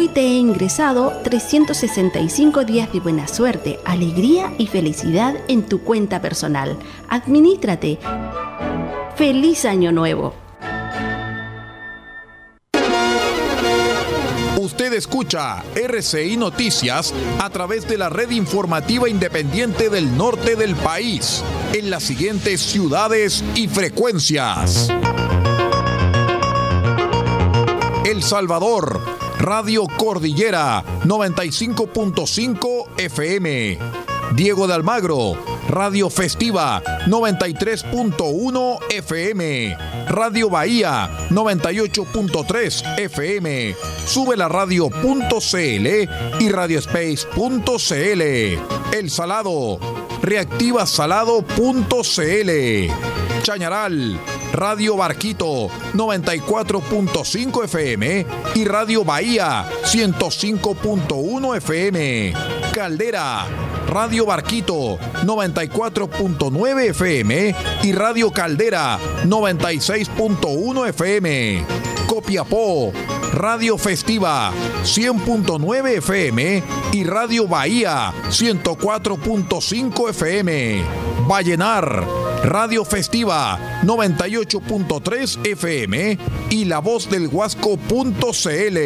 Hoy te he ingresado 365 días de buena suerte, alegría y felicidad en tu cuenta personal. Administrate. ¡Feliz Año Nuevo! Usted escucha RCI Noticias a través de la red informativa independiente del norte del país, en las siguientes ciudades y frecuencias. El Salvador, Radio Cordillera 95.5 FM. Diego de Almagro, Radio Festiva 93.1 FM, Radio Bahía 98.3 FM, sube la radio.cl y radiospace.cl. El Salado, reactivasalado.cl. Chañaral, Radio Barquito 94.5 FM y Radio Bahía 105.1 FM. Caldera, Radio Barquito 94.9 FM y Radio Caldera 96.1 FM. Copiapó, Radio Festiva 100.9 FM y Radio Bahía 104.5 FM. Vallenar, Radio Festiva 98.3 FM y La Voz del Huasco.cl.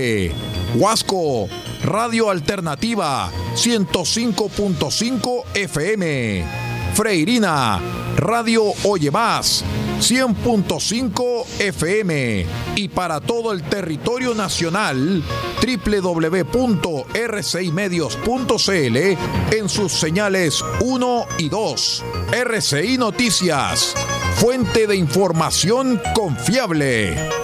Huasco, Radio Alternativa 105.5 FM. Freirina, Radio Oye Más 100.5 FM y para todo el territorio nacional www.rcimedios.cl en sus señales 1 y 2. RCI Noticias, fuente de información confiable.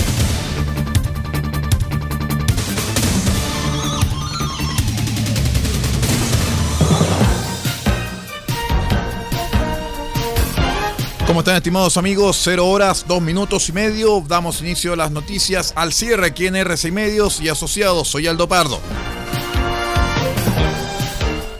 ¿Cómo están estimados amigos? Cero horas, dos minutos y medio. Damos inicio a las noticias al cierre aquí en RCI Medios y Asociados. Soy Aldo Pardo.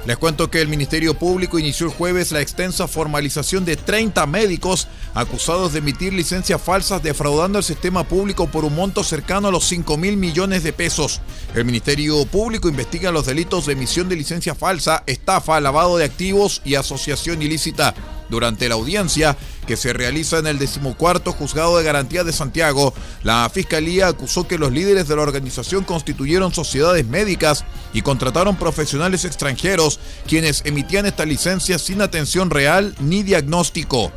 Les cuento que el Ministerio Público inició el jueves la extensa formalización de 30 médicos acusados de emitir licencias falsas defraudando al sistema público por un monto cercano a los 5 mil millones de pesos. El Ministerio Público investiga los delitos de emisión de licencia falsa, estafa, lavado de activos y asociación ilícita. Durante la audiencia que se realiza en el decimocuarto Juzgado de Garantía de Santiago, la Fiscalía acusó que los líderes de la organización constituyeron sociedades médicas y contrataron profesionales extranjeros quienes emitían esta licencia sin atención real ni diagnóstico.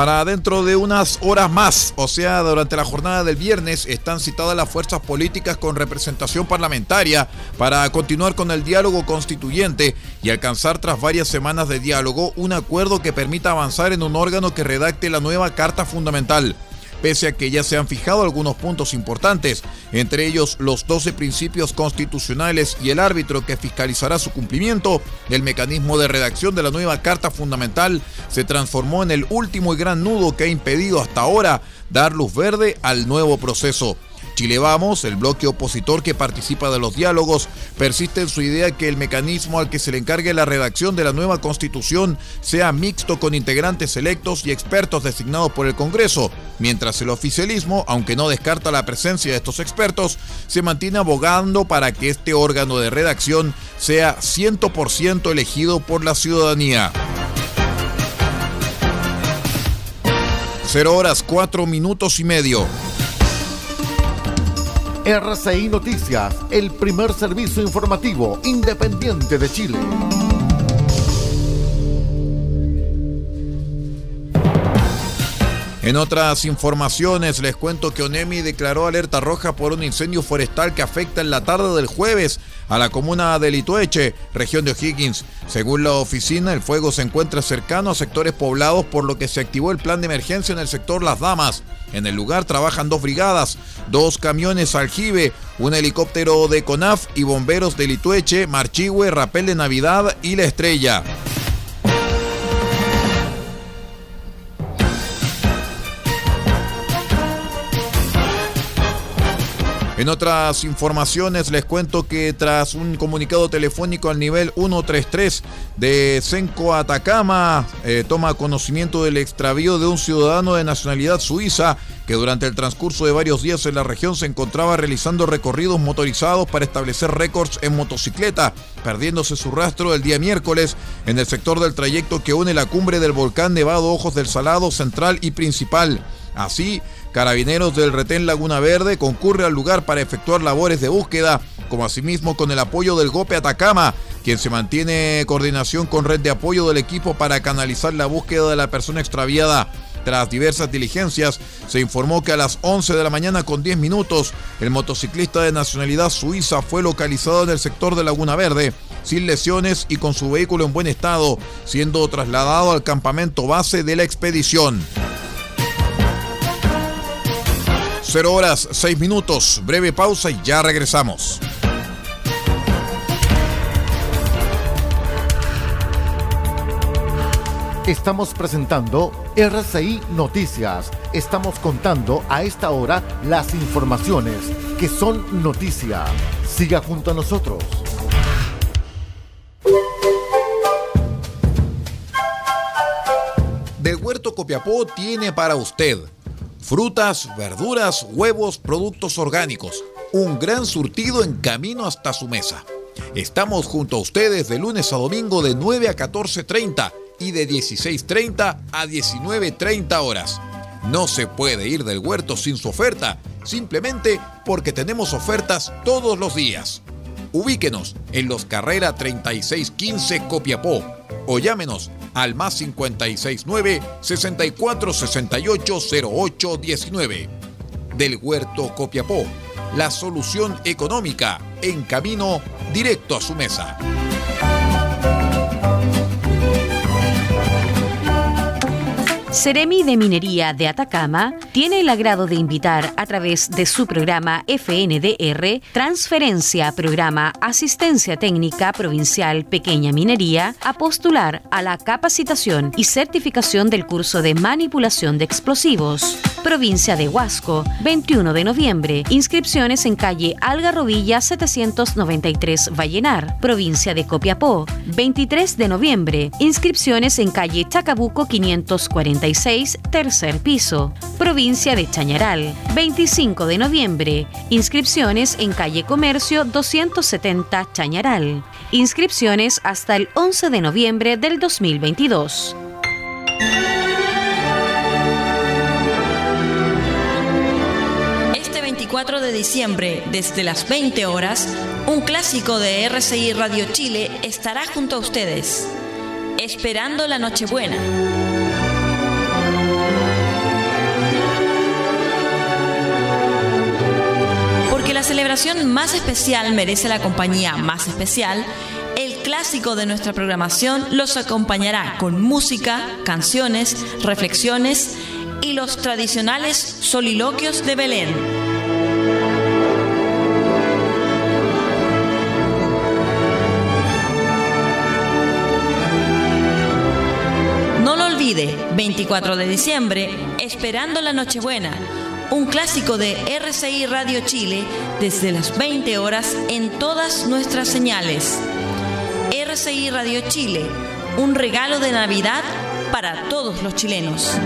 Para dentro de unas horas más, o sea, durante la jornada del viernes, están citadas las fuerzas políticas con representación parlamentaria para continuar con el diálogo constituyente y alcanzar tras varias semanas de diálogo un acuerdo que permita avanzar en un órgano que redacte la nueva Carta Fundamental pese a que ya se han fijado algunos puntos importantes, entre ellos los 12 principios constitucionales y el árbitro que fiscalizará su cumplimiento, el mecanismo de redacción de la nueva Carta Fundamental se transformó en el último y gran nudo que ha impedido hasta ahora dar luz verde al nuevo proceso. Chile Vamos, el bloque opositor que participa de los diálogos, persiste en su idea que el mecanismo al que se le encargue la redacción de la nueva constitución sea mixto con integrantes electos y expertos designados por el Congreso, mientras el oficialismo, aunque no descarta la presencia de estos expertos, se mantiene abogando para que este órgano de redacción sea 100% elegido por la ciudadanía. 0 horas 4 minutos y medio. RCI Noticias, el primer servicio informativo independiente de Chile. En otras informaciones les cuento que ONEMI declaró alerta roja por un incendio forestal que afecta en la tarde del jueves a la comuna de Litueche, región de O'Higgins. Según la oficina, el fuego se encuentra cercano a sectores poblados por lo que se activó el plan de emergencia en el sector Las Damas. En el lugar trabajan dos brigadas, dos camiones aljibe, un helicóptero de CONAF y bomberos de Litueche, Marchihue, Rapel de Navidad y La Estrella. En otras informaciones les cuento que tras un comunicado telefónico al nivel 133 de Senco Atacama, eh, toma conocimiento del extravío de un ciudadano de nacionalidad suiza que durante el transcurso de varios días en la región se encontraba realizando recorridos motorizados para establecer récords en motocicleta, perdiéndose su rastro el día miércoles en el sector del trayecto que une la cumbre del volcán Nevado Ojos del Salado Central y Principal. Así, Carabineros del Retén Laguna Verde concurre al lugar para efectuar labores de búsqueda, como asimismo con el apoyo del GOPE Atacama, quien se mantiene coordinación con red de apoyo del equipo para canalizar la búsqueda de la persona extraviada. Tras diversas diligencias, se informó que a las 11 de la mañana con 10 minutos, el motociclista de nacionalidad suiza fue localizado en el sector de Laguna Verde, sin lesiones y con su vehículo en buen estado, siendo trasladado al campamento base de la expedición. 0 horas 6 minutos, breve pausa y ya regresamos. Estamos presentando RCI Noticias. Estamos contando a esta hora las informaciones que son noticia. Siga junto a nosotros. Del Huerto Copiapó tiene para usted Frutas, verduras, huevos, productos orgánicos. Un gran surtido en camino hasta su mesa. Estamos junto a ustedes de lunes a domingo de 9 a 14.30 y de 16.30 a 19.30 horas. No se puede ir del huerto sin su oferta, simplemente porque tenemos ofertas todos los días. Ubíquenos en los Carrera 3615 Copiapó o llámenos al más 569 64 68 08 19. Del Huerto Copiapó, la solución económica en camino directo a su mesa. Ceremi de Minería de Atacama tiene el agrado de invitar a través de su programa FNDR Transferencia Programa Asistencia Técnica Provincial Pequeña Minería a postular a la capacitación y certificación del curso de manipulación de explosivos. Provincia de Huasco, 21 de noviembre. Inscripciones en calle Algarrobilla 793 Vallenar. Provincia de Copiapó, 23 de noviembre. Inscripciones en calle Chacabuco 546 tercer piso. Provincia de Chañaral, 25 de noviembre. Inscripciones en calle Comercio 270 Chañaral. Inscripciones hasta el 11 de noviembre del 2022. Este 24 de diciembre, desde las 20 horas, un clásico de RCI Radio Chile estará junto a ustedes, esperando la Nochebuena. Celebración más especial merece la compañía más especial, el clásico de nuestra programación los acompañará con música, canciones, reflexiones y los tradicionales soliloquios de Belén. No lo olvide, 24 de diciembre, Esperando la Nochebuena, un clásico de RCI Radio Chile desde las 20 horas en todas nuestras señales. RCI Radio Chile, un regalo de Navidad para todos los chilenos.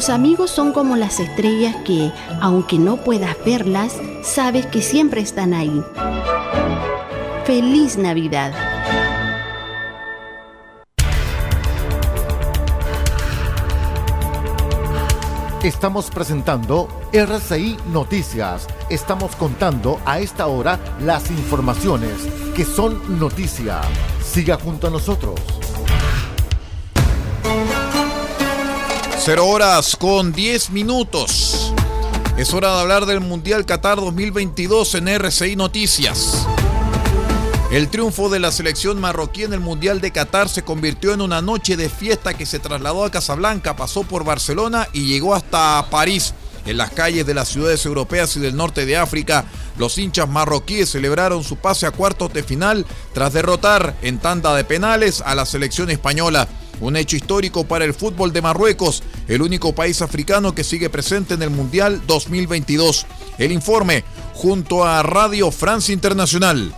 Los amigos son como las estrellas que, aunque no puedas verlas, sabes que siempre están ahí. Feliz Navidad. Estamos presentando RCI Noticias. Estamos contando a esta hora las informaciones que son noticia. Siga junto a nosotros. Cero horas con 10 minutos. Es hora de hablar del Mundial Qatar 2022 en RCI Noticias. El triunfo de la selección marroquí en el Mundial de Qatar se convirtió en una noche de fiesta que se trasladó a Casablanca, pasó por Barcelona y llegó hasta París. En las calles de las ciudades europeas y del norte de África, los hinchas marroquíes celebraron su pase a cuartos de final tras derrotar en tanda de penales a la selección española. Un hecho histórico para el fútbol de Marruecos, el único país africano que sigue presente en el Mundial 2022. El informe junto a Radio Francia Internacional.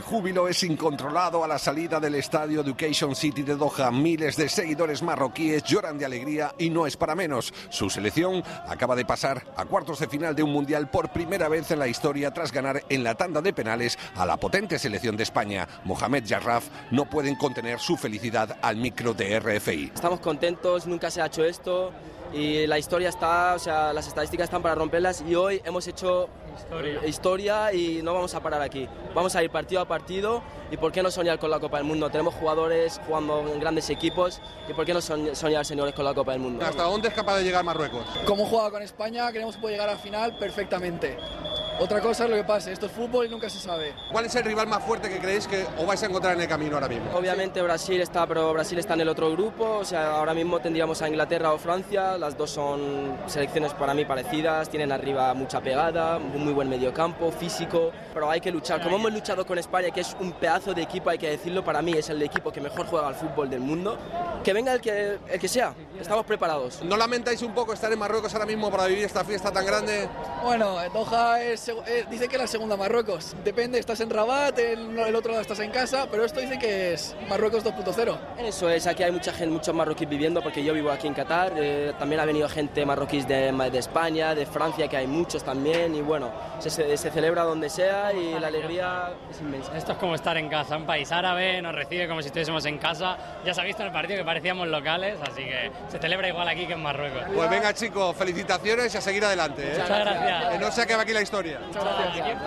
Júbilo es incontrolado a la salida del estadio Education City de Doha. Miles de seguidores marroquíes lloran de alegría y no es para menos. Su selección acaba de pasar a cuartos de final de un mundial por primera vez en la historia tras ganar en la tanda de penales a la potente selección de España. Mohamed Jarraf no pueden contener su felicidad al micro de RFI. Estamos contentos, nunca se ha hecho esto y la historia está, o sea, las estadísticas están para romperlas y hoy hemos hecho historia. y no vamos a parar aquí. Vamos a ir partido a partido y por qué no soñar con la Copa del Mundo. Tenemos jugadores jugando en grandes equipos y por qué no soñar, señores, con la Copa del Mundo. ¿Hasta dónde es capaz de llegar Marruecos? Como juega con España, queremos que pueda llegar a final perfectamente. Otra cosa es lo que pase, esto es fútbol y nunca se sabe. ¿Cuál es el rival más fuerte que creéis que os vais a encontrar en el camino ahora mismo? Obviamente Brasil está, pero Brasil está en el otro grupo, o sea, ahora mismo tendríamos a Inglaterra o Francia, las dos son selecciones para mí parecidas, tienen arriba mucha pegada, un muy buen mediocampo, físico, pero hay que luchar. Como hemos luchado con España, que es un pedazo de equipo, hay que decirlo, para mí es el equipo que mejor juega al fútbol del mundo, que venga el que, el que sea, estamos preparados. ¿No lamentáis un poco estar en Marruecos ahora mismo para vivir esta fiesta tan grande? Bueno, Doha es, eh, dice que la segunda Marruecos. Depende, estás en Rabat, el, el, otro lado estás en casa, pero esto dice que es Marruecos 2.0. Eso es, aquí hay mucha gente, muchos marroquíes viviendo porque yo vivo aquí en Qatar. Eh, también ha venido gente marroquíes de, de, España, de Francia, que hay muchos también. Y bueno, se, se, se, celebra donde sea y la alegría es inmensa. Esto es como estar en casa. Un país árabe nos recibe como si estuviésemos en casa. Ya se ha visto en el partido que parecíamos locales, así que se celebra igual aquí que en Marruecos. Pues venga, chicos, felicitaciones y a seguir adelante. ¿eh? Muchas gracias. Que no se acabe aquí la historia. Muchas gracias.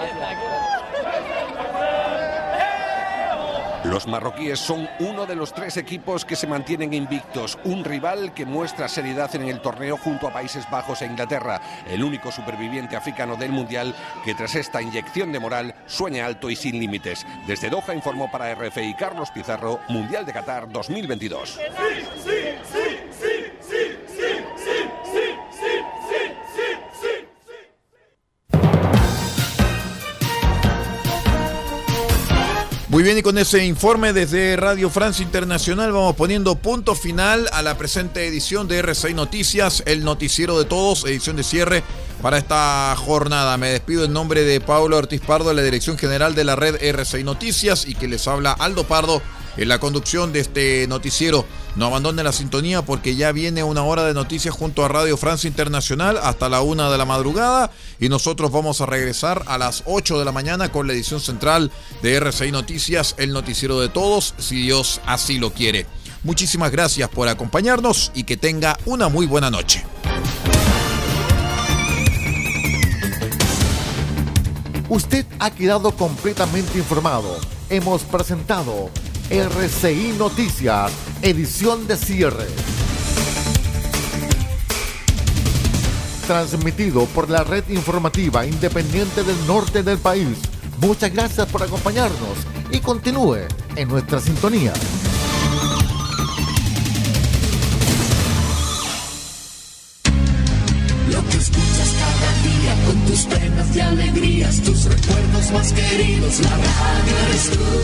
Los marroquíes son uno de los tres equipos que se mantienen invictos, un rival que muestra seriedad en el torneo junto a Países Bajos e Inglaterra, el único superviviente africano del Mundial que tras esta inyección de moral sueña alto y sin límites. Desde Doha informó para RFI Carlos Pizarro, Mundial de Qatar 2022. Sí, sí, sí, bien, y con ese informe desde Radio Francia Internacional vamos poniendo punto final a la presente edición de R6 Noticias, el noticiero de todos, edición de cierre para esta jornada. Me despido en nombre de Pablo Ortiz Pardo, la Dirección General de la red R6 Noticias, y que les habla Aldo Pardo en la conducción de este noticiero. No abandonen la sintonía porque ya viene una hora de noticias junto a Radio Francia Internacional hasta la una de la madrugada y nosotros vamos a regresar a las 8 de la mañana con la edición central de RCI Noticias, el noticiero de todos, si Dios así lo quiere. Muchísimas gracias por acompañarnos y que tenga una muy buena noche. Usted ha quedado completamente informado. Hemos presentado RCI Noticias, edición de cierre. Transmitido por la red informativa independiente del norte del país. Muchas gracias por acompañarnos y continúe en nuestra sintonía. Lo que escuchas cada día con tus penas y alegrías, tus recuerdos más queridos, la radio eres tú